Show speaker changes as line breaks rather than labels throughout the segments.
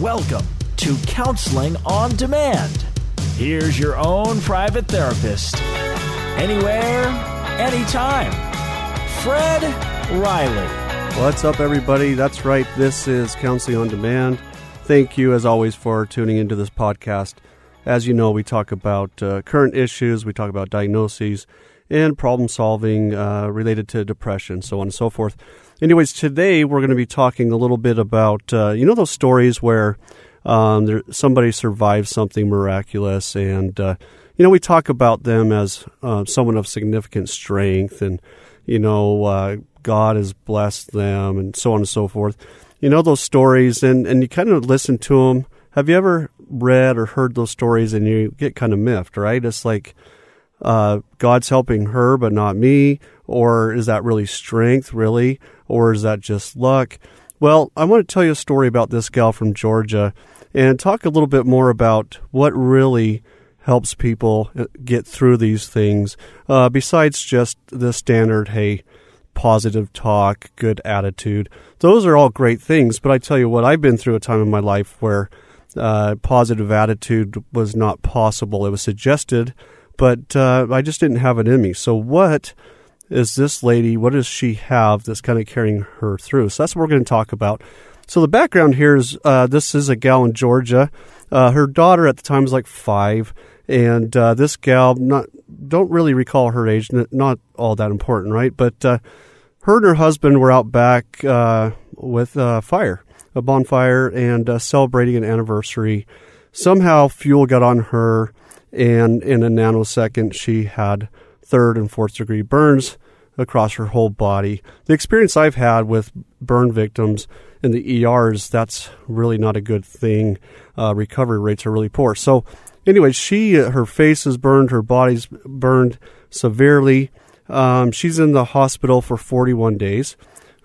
Welcome to Counseling on Demand. Here's your own private therapist. Anywhere, anytime. Fred Riley.
What's up, everybody? That's right. This is Counseling on Demand. Thank you, as always, for tuning into this podcast. As you know, we talk about uh, current issues, we talk about diagnoses, and problem solving uh, related to depression, so on and so forth. Anyways, today we're going to be talking a little bit about uh, you know those stories where um, there, somebody survives something miraculous, and uh, you know we talk about them as uh, someone of significant strength, and you know uh, God has blessed them, and so on and so forth. You know those stories, and and you kind of listen to them. Have you ever read or heard those stories, and you get kind of miffed, right? It's like uh, God's helping her, but not me? Or is that really strength, really? Or is that just luck? Well, I want to tell you a story about this gal from Georgia and talk a little bit more about what really helps people uh, get through these things, uh, besides just the standard, hey, positive talk, good attitude. Those are all great things, but I tell you what, I've been through a time in my life where uh, positive attitude was not possible. It was suggested, but uh, I just didn't have it in me. So, what is this lady? What does she have that's kind of carrying her through? So, that's what we're going to talk about. So, the background here is uh, this is a gal in Georgia. Uh, her daughter at the time was like five, and uh, this gal, not don't really recall her age, not all that important, right? But uh, her and her husband were out back uh, with uh, fire, a bonfire, and uh, celebrating an anniversary. Somehow, fuel got on her, and in a nanosecond, she had third and fourth degree burns across her whole body. The experience I've had with burn victims in the ERs, that's really not a good thing. Uh, recovery rates are really poor. So, anyway, she her face is burned, her body's burned severely. Um, she's in the hospital for 41 days.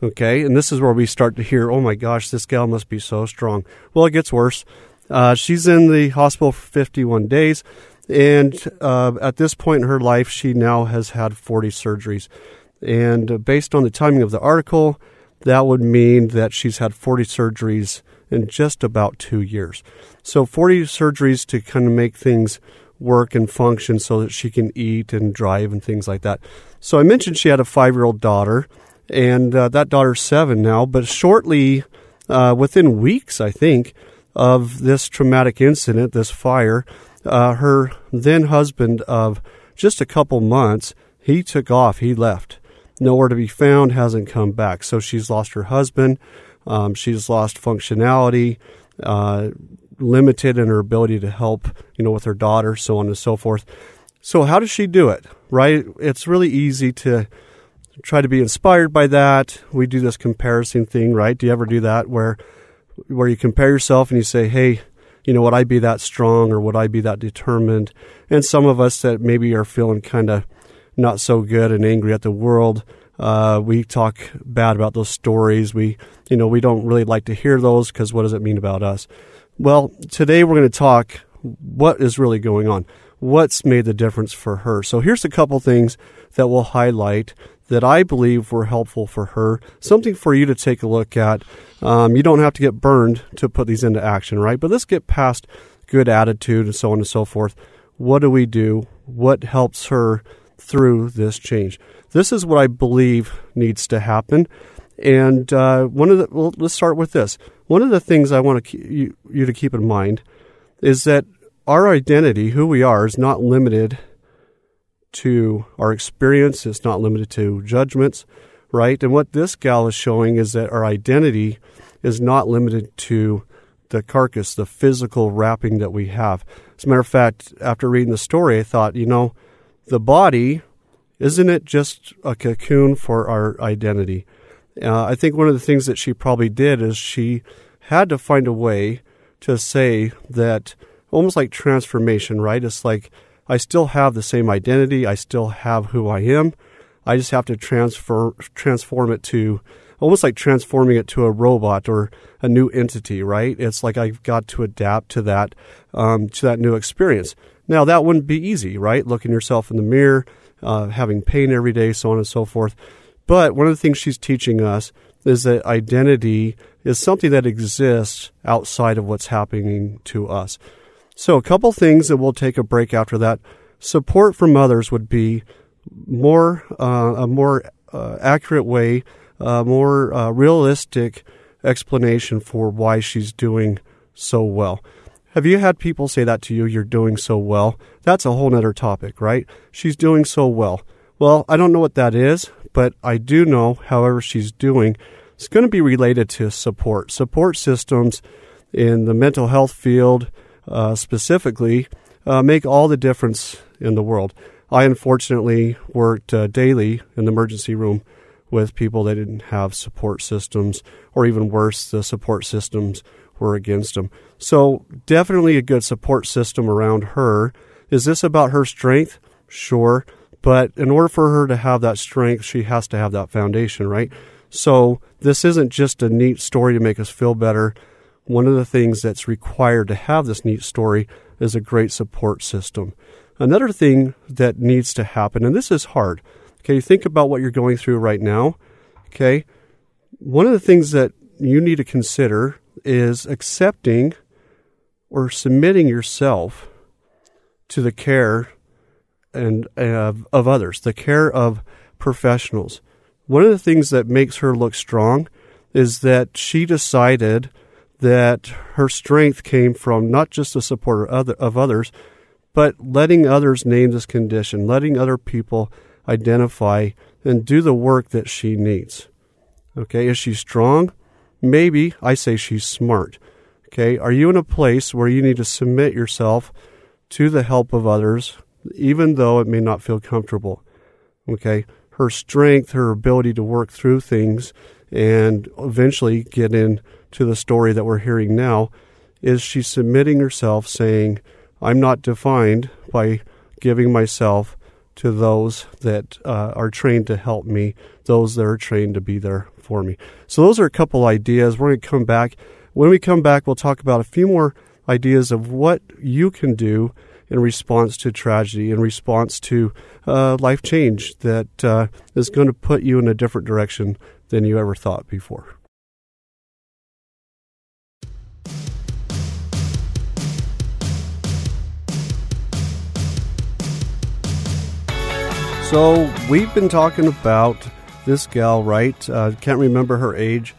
Okay, and this is where we start to hear, oh my gosh, this gal must be so strong. Well, it gets worse. Uh, she's in the hospital for 51 days, and uh, at this point in her life, she now has had 40 surgeries. And uh, based on the timing of the article, that would mean that she's had 40 surgeries in just about two years. So, 40 surgeries to kind of make things work and function so that she can eat and drive and things like that. So, I mentioned she had a five year old daughter and uh, that daughter's seven now. But shortly, uh, within weeks, I think, of this traumatic incident, this fire, uh, her then husband of just a couple months, he took off. He left. Nowhere to be found, hasn't come back. So she's lost her husband. Um, she's lost functionality, uh, limited in her ability to help, you know, with her daughter, so on and so forth. So how does she do it? Right? It's really easy to try to be inspired by that. We do this comparison thing, right? Do you ever do that where where you compare yourself and you say, "Hey, you know, would I be that strong or would I be that determined?" And some of us that maybe are feeling kind of not so good and angry at the world, uh, we talk bad about those stories. We, you know, we don't really like to hear those because what does it mean about us? Well, today we're going to talk what is really going on. What's made the difference for her? So here's a couple things that we'll highlight that I believe were helpful for her. Something for you to take a look at. Um, you don't have to get burned to put these into action, right? But let's get past good attitude and so on and so forth. What do we do? What helps her through this change? This is what I believe needs to happen. And uh, one of the well, let's start with this. One of the things I want to you, you to keep in mind is that our identity, who we are, is not limited to our experience, it's not limited to judgments, right? And what this gal is showing is that our identity is not limited to the carcass, the physical wrapping that we have. As a matter of fact, after reading the story, I thought, you know, the body, isn't it just a cocoon for our identity? Uh, I think one of the things that she probably did is she had to find a way to say that almost like transformation, right? It's like I still have the same identity, I still have who I am. I just have to transfer transform it to almost like transforming it to a robot or a new entity, right? It's like I've got to adapt to that um, to that new experience. Now that wouldn't be easy, right? Looking yourself in the mirror, uh, having pain every day, so on and so forth. But one of the things she's teaching us is that identity is something that exists outside of what's happening to us. So, a couple things that we'll take a break after that. Support from others would be more uh, a more uh, accurate way, a more uh, realistic explanation for why she's doing so well. Have you had people say that to you? You're doing so well. That's a whole other topic, right? She's doing so well. Well, I don't know what that is, but I do know, however, she's doing. It's going to be related to support. Support systems in the mental health field, uh, specifically uh, make all the difference in the world. I unfortunately worked uh, daily in the emergency room with people that didn't have support systems, or even worse, the support systems were against them. So, definitely a good support system around her. Is this about her strength? Sure. But in order for her to have that strength, she has to have that foundation, right? So, this isn't just a neat story to make us feel better one of the things that's required to have this neat story is a great support system. Another thing that needs to happen, and this is hard, okay, think about what you're going through right now, okay? One of the things that you need to consider is accepting or submitting yourself to the care and uh, of others, the care of professionals. One of the things that makes her look strong is that she decided that her strength came from not just the support of, other, of others, but letting others name this condition, letting other people identify and do the work that she needs. Okay, is she strong? Maybe. I say she's smart. Okay, are you in a place where you need to submit yourself to the help of others, even though it may not feel comfortable? Okay, her strength, her ability to work through things, and eventually get in to the story that we're hearing now is she's submitting herself, saying, I'm not defined by giving myself to those that uh, are trained to help me, those that are trained to be there for me. So, those are a couple ideas. We're going to come back. When we come back, we'll talk about a few more ideas of what you can do in response to tragedy, in response to uh, life change that uh, is going to put you in a different direction than you ever thought before. So we've been talking about this gal, right? Uh, can't remember her age.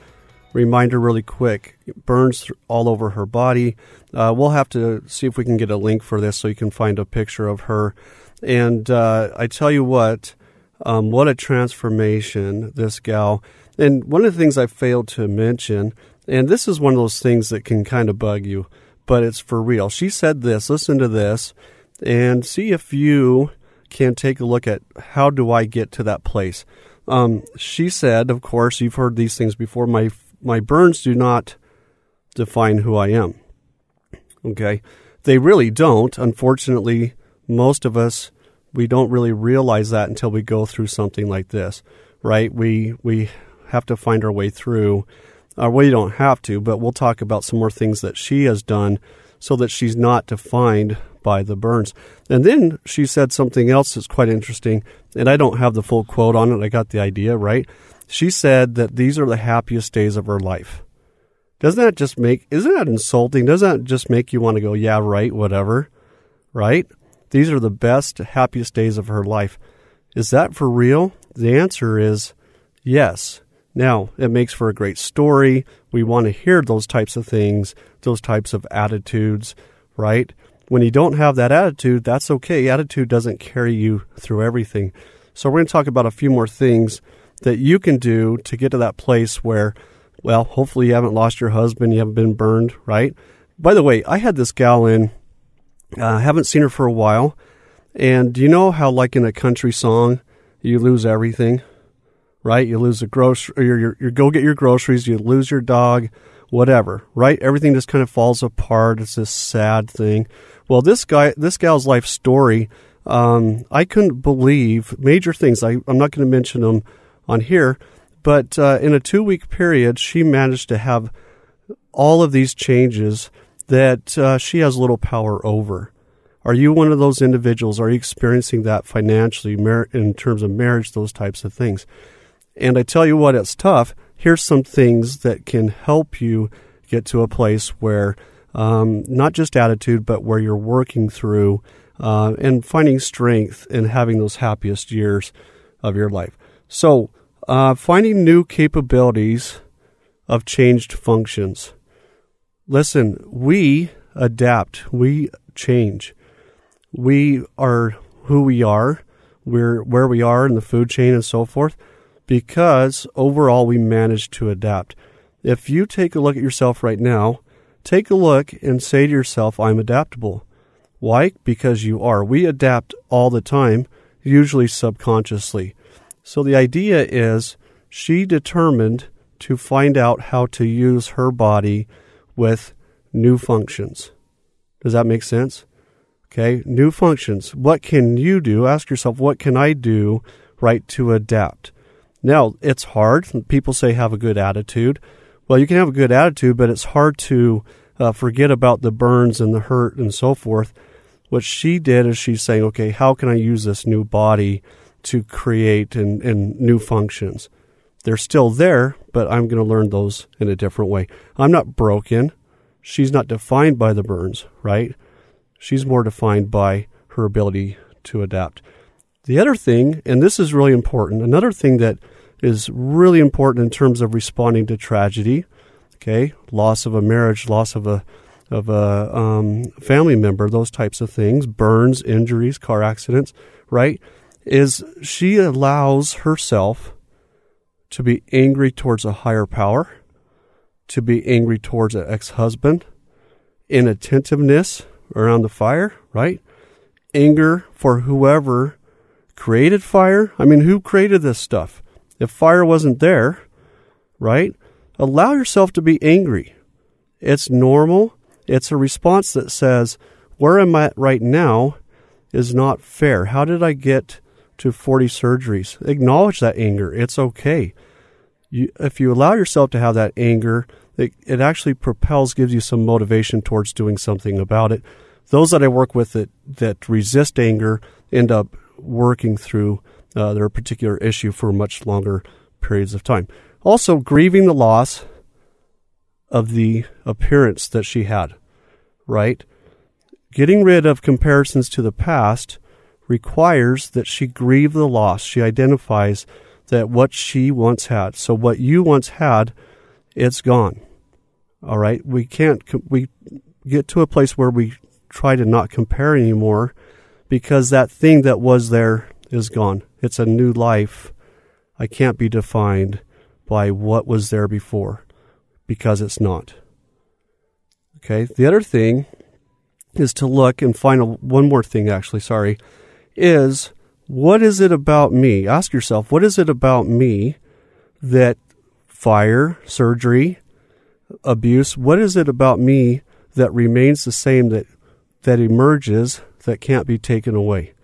Reminder really quick burns all over her body. Uh, we'll have to see if we can get a link for this so you can find a picture of her. And uh, I tell you what, um, what a transformation this gal. And one of the things I failed to mention, and this is one of those things that can kind of bug you, but it's for real. She said this, listen to this, and see if you can take a look at how do I get to that place. Um, she said, of course, you've heard these things before. My my burns do not define who I am. Okay, they really don't. Unfortunately, most of us we don't really realize that until we go through something like this, right? We we have to find our way through. Uh, well, you don't have to, but we'll talk about some more things that she has done so that she's not defined by the burns. And then she said something else that's quite interesting, and I don't have the full quote on it. I got the idea, right? She said that these are the happiest days of her life. Doesn't that just make, isn't that insulting? Doesn't that just make you want to go, yeah, right, whatever, right? These are the best, happiest days of her life. Is that for real? The answer is yes. Now, it makes for a great story. We want to hear those types of things, those types of attitudes, right? When you don't have that attitude, that's okay. Attitude doesn't carry you through everything. So, we're going to talk about a few more things that you can do to get to that place where, well, hopefully you haven't lost your husband, you haven't been burned, right? By the way, I had this gal in, I uh, haven't seen her for a while. And do you know how, like in a country song, you lose everything, right? You lose the grocery, you go get your groceries, you lose your dog, whatever, right? Everything just kind of falls apart. It's this sad thing. Well, this guy, this gal's life story, um, I couldn't believe major things. I, I'm not going to mention them on here, but uh, in a two week period, she managed to have all of these changes that uh, she has little power over. Are you one of those individuals? Are you experiencing that financially in terms of marriage, those types of things? And I tell you what, it's tough. Here's some things that can help you get to a place where um, not just attitude, but where you're working through uh, and finding strength and having those happiest years of your life. So, uh, finding new capabilities of changed functions. Listen, we adapt, we change. We are who we are, we're where we are in the food chain and so forth, because overall we manage to adapt. If you take a look at yourself right now, take a look and say to yourself, I'm adaptable. Why? Because you are. We adapt all the time, usually subconsciously. So the idea is she determined to find out how to use her body with new functions. Does that make sense? Okay, new functions. What can you do? Ask yourself, what can I do right to adapt? Now, it's hard. People say have a good attitude. Well, you can have a good attitude, but it's hard to uh, forget about the burns and the hurt and so forth. What she did is she's saying, okay, how can I use this new body to create and, and new functions? They're still there, but I'm going to learn those in a different way. I'm not broken. She's not defined by the burns, right? She's more defined by her ability to adapt. The other thing, and this is really important, another thing that is really important in terms of responding to tragedy, okay, loss of a marriage, loss of a of a um, family member, those types of things, burns, injuries, car accidents, right? Is she allows herself to be angry towards a higher power, to be angry towards an ex husband, inattentiveness around the fire, right? Anger for whoever created fire. I mean, who created this stuff? If fire wasn't there, right? Allow yourself to be angry. It's normal. It's a response that says, where I'm I right now is not fair. How did I get to 40 surgeries? Acknowledge that anger. It's okay. You, if you allow yourself to have that anger, it, it actually propels, gives you some motivation towards doing something about it. Those that I work with that, that resist anger end up working through uh, their particular issue for much longer periods of time. Also, grieving the loss of the appearance that she had, right? Getting rid of comparisons to the past requires that she grieve the loss. She identifies that what she once had. So what you once had, it's gone. All right? We can't we get to a place where we try to not compare anymore because that thing that was there is gone. It's a new life. I can't be defined by what was there before because it's not. Okay. The other thing is to look and find a, one more thing, actually, sorry, is what is it about me? Ask yourself, what is it about me that fire, surgery, abuse, what is it about me that remains the same that, that emerges that can't be taken away?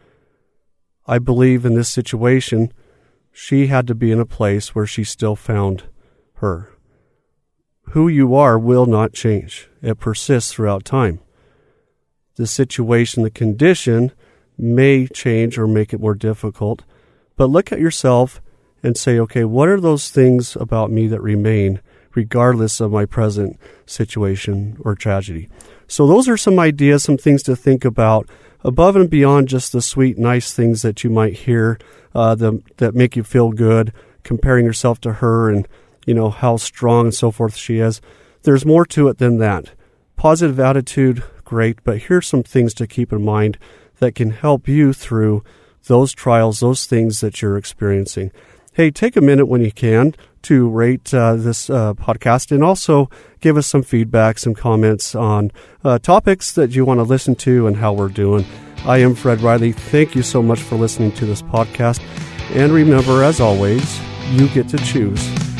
I believe in this situation, she had to be in a place where she still found her who you are will not change. It persists throughout time. The situation, the condition may change or make it more difficult, but look at yourself and say, okay, what are those things about me that remain regardless of my present situation or tragedy? So, those are some ideas, some things to think about above and beyond just the sweet, nice things that you might hear uh, the, that make you feel good, comparing yourself to her and you know, how strong and so forth she is. There's more to it than that. Positive attitude, great, but here's some things to keep in mind that can help you through those trials, those things that you're experiencing. Hey, take a minute when you can to rate uh, this uh, podcast and also give us some feedback, some comments on uh, topics that you want to listen to and how we're doing. I am Fred Riley. Thank you so much for listening to this podcast. And remember, as always, you get to choose